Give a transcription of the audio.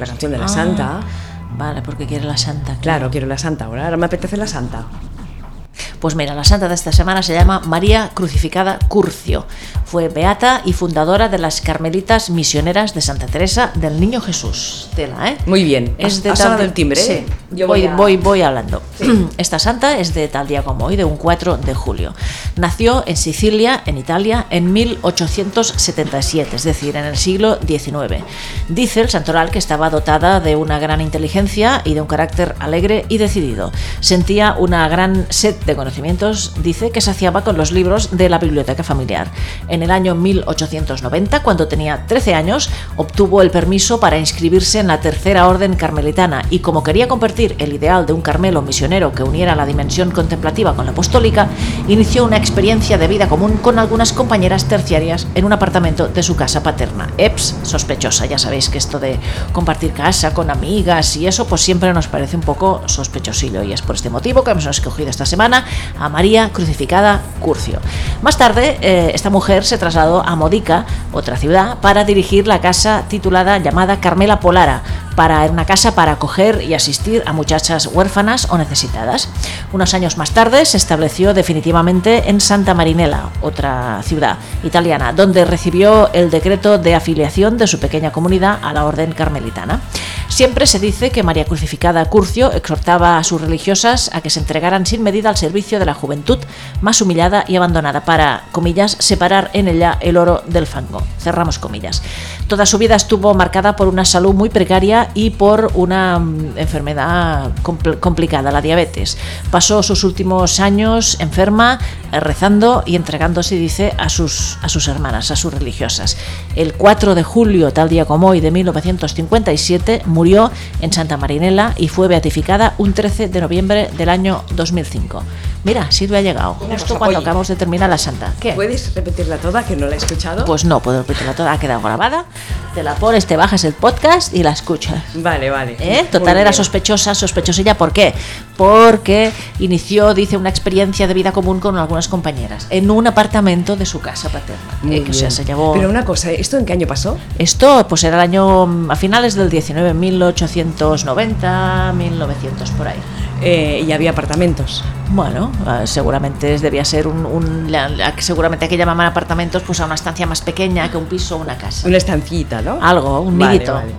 la canción de la Ah, santa. Vale, porque quiere la santa. Claro, quiero la santa ahora, ahora me apetece la santa. Pues mira, la santa de esta semana se llama María Crucificada Curcio. Fue beata y fundadora de las Carmelitas Misioneras de Santa Teresa del Niño Jesús. Tela, ¿eh? Muy bien. Es ¿Has- de tal timbre? Sí. Yo voy, voy a- voy, voy hablando. Esta santa es de tal día como hoy, de un 4 de julio. Nació en Sicilia, en Italia, en 1877, es decir, en el siglo XIX. Dice el santoral que estaba dotada de una gran inteligencia y de un carácter alegre y decidido. Sentía una gran sed de conocimientos, dice, que saciaba con los libros de la biblioteca familiar. En el año 1890, cuando tenía 13 años, obtuvo el permiso para inscribirse en la Tercera Orden Carmelitana y como quería convertir el ideal de un Carmelo misionero que uniera la dimensión contemplativa con la apostólica, inició una experiencia de vida común con algunas compañeras terciarias en un apartamento de su casa paterna. Eps, sospechosa, ya sabéis que esto de compartir casa con amigas y eso pues siempre nos parece un poco sospechosillo y es por este motivo que hemos escogido esta semana a María Crucificada Curcio. Más tarde, eh, esta mujer se trasladó a Modica, otra ciudad, para dirigir la casa titulada llamada Carmela Polara, para una casa para acoger y asistir a muchachas huérfanas o necesitadas. Unos años más tarde se estableció definitivamente en Santa Marinella, otra ciudad italiana, donde recibió el decreto de afiliación de su pequeña comunidad a la orden carmelitana. Siempre se dice que María Crucificada Curcio exhortaba a sus religiosas a que se entregaran sin medida al servicio de la juventud más humillada y abandonada para, comillas, separar en ella el oro del fango. Cerramos comillas. Toda su vida estuvo marcada por una salud muy precaria y por una mm, enfermedad compl- complicada, la diabetes. Pasó sus últimos años enferma, eh, rezando y entregándose, dice, a sus, a sus hermanas, a sus religiosas. El 4 de julio, tal día como hoy, de 1957, murió en Santa Marinela y fue beatificada un 13 de noviembre del año 2005. Mira, Silvia ha llegado, justo cuando oye. acabamos de terminar la santa. ¿Qué? ¿Puedes repetirla toda que no la he escuchado? Pues no, puedo repetirla toda, ha quedado grabada. Te la pones, te bajas el podcast y la escuchas. Vale, vale. ¿Eh? Total era sospechosa, sospechosilla. ¿Por qué? Porque inició, dice, una experiencia de vida común con algunas compañeras en un apartamento de su casa paterna. Muy Eh, que, o sea, se llevó. Pero una cosa, ¿esto en qué año pasó? Esto, pues era el año mm, a finales del 19, 1890, 1900 por ahí. Eh, y había apartamentos. Bueno, eh, seguramente debía ser un, un- la- la- seguramente aquí llamaban apartamentos pues a una estancia más pequeña que un piso o una casa. Una estancita, ¿no? Algo, un Vale, nidito. vale. un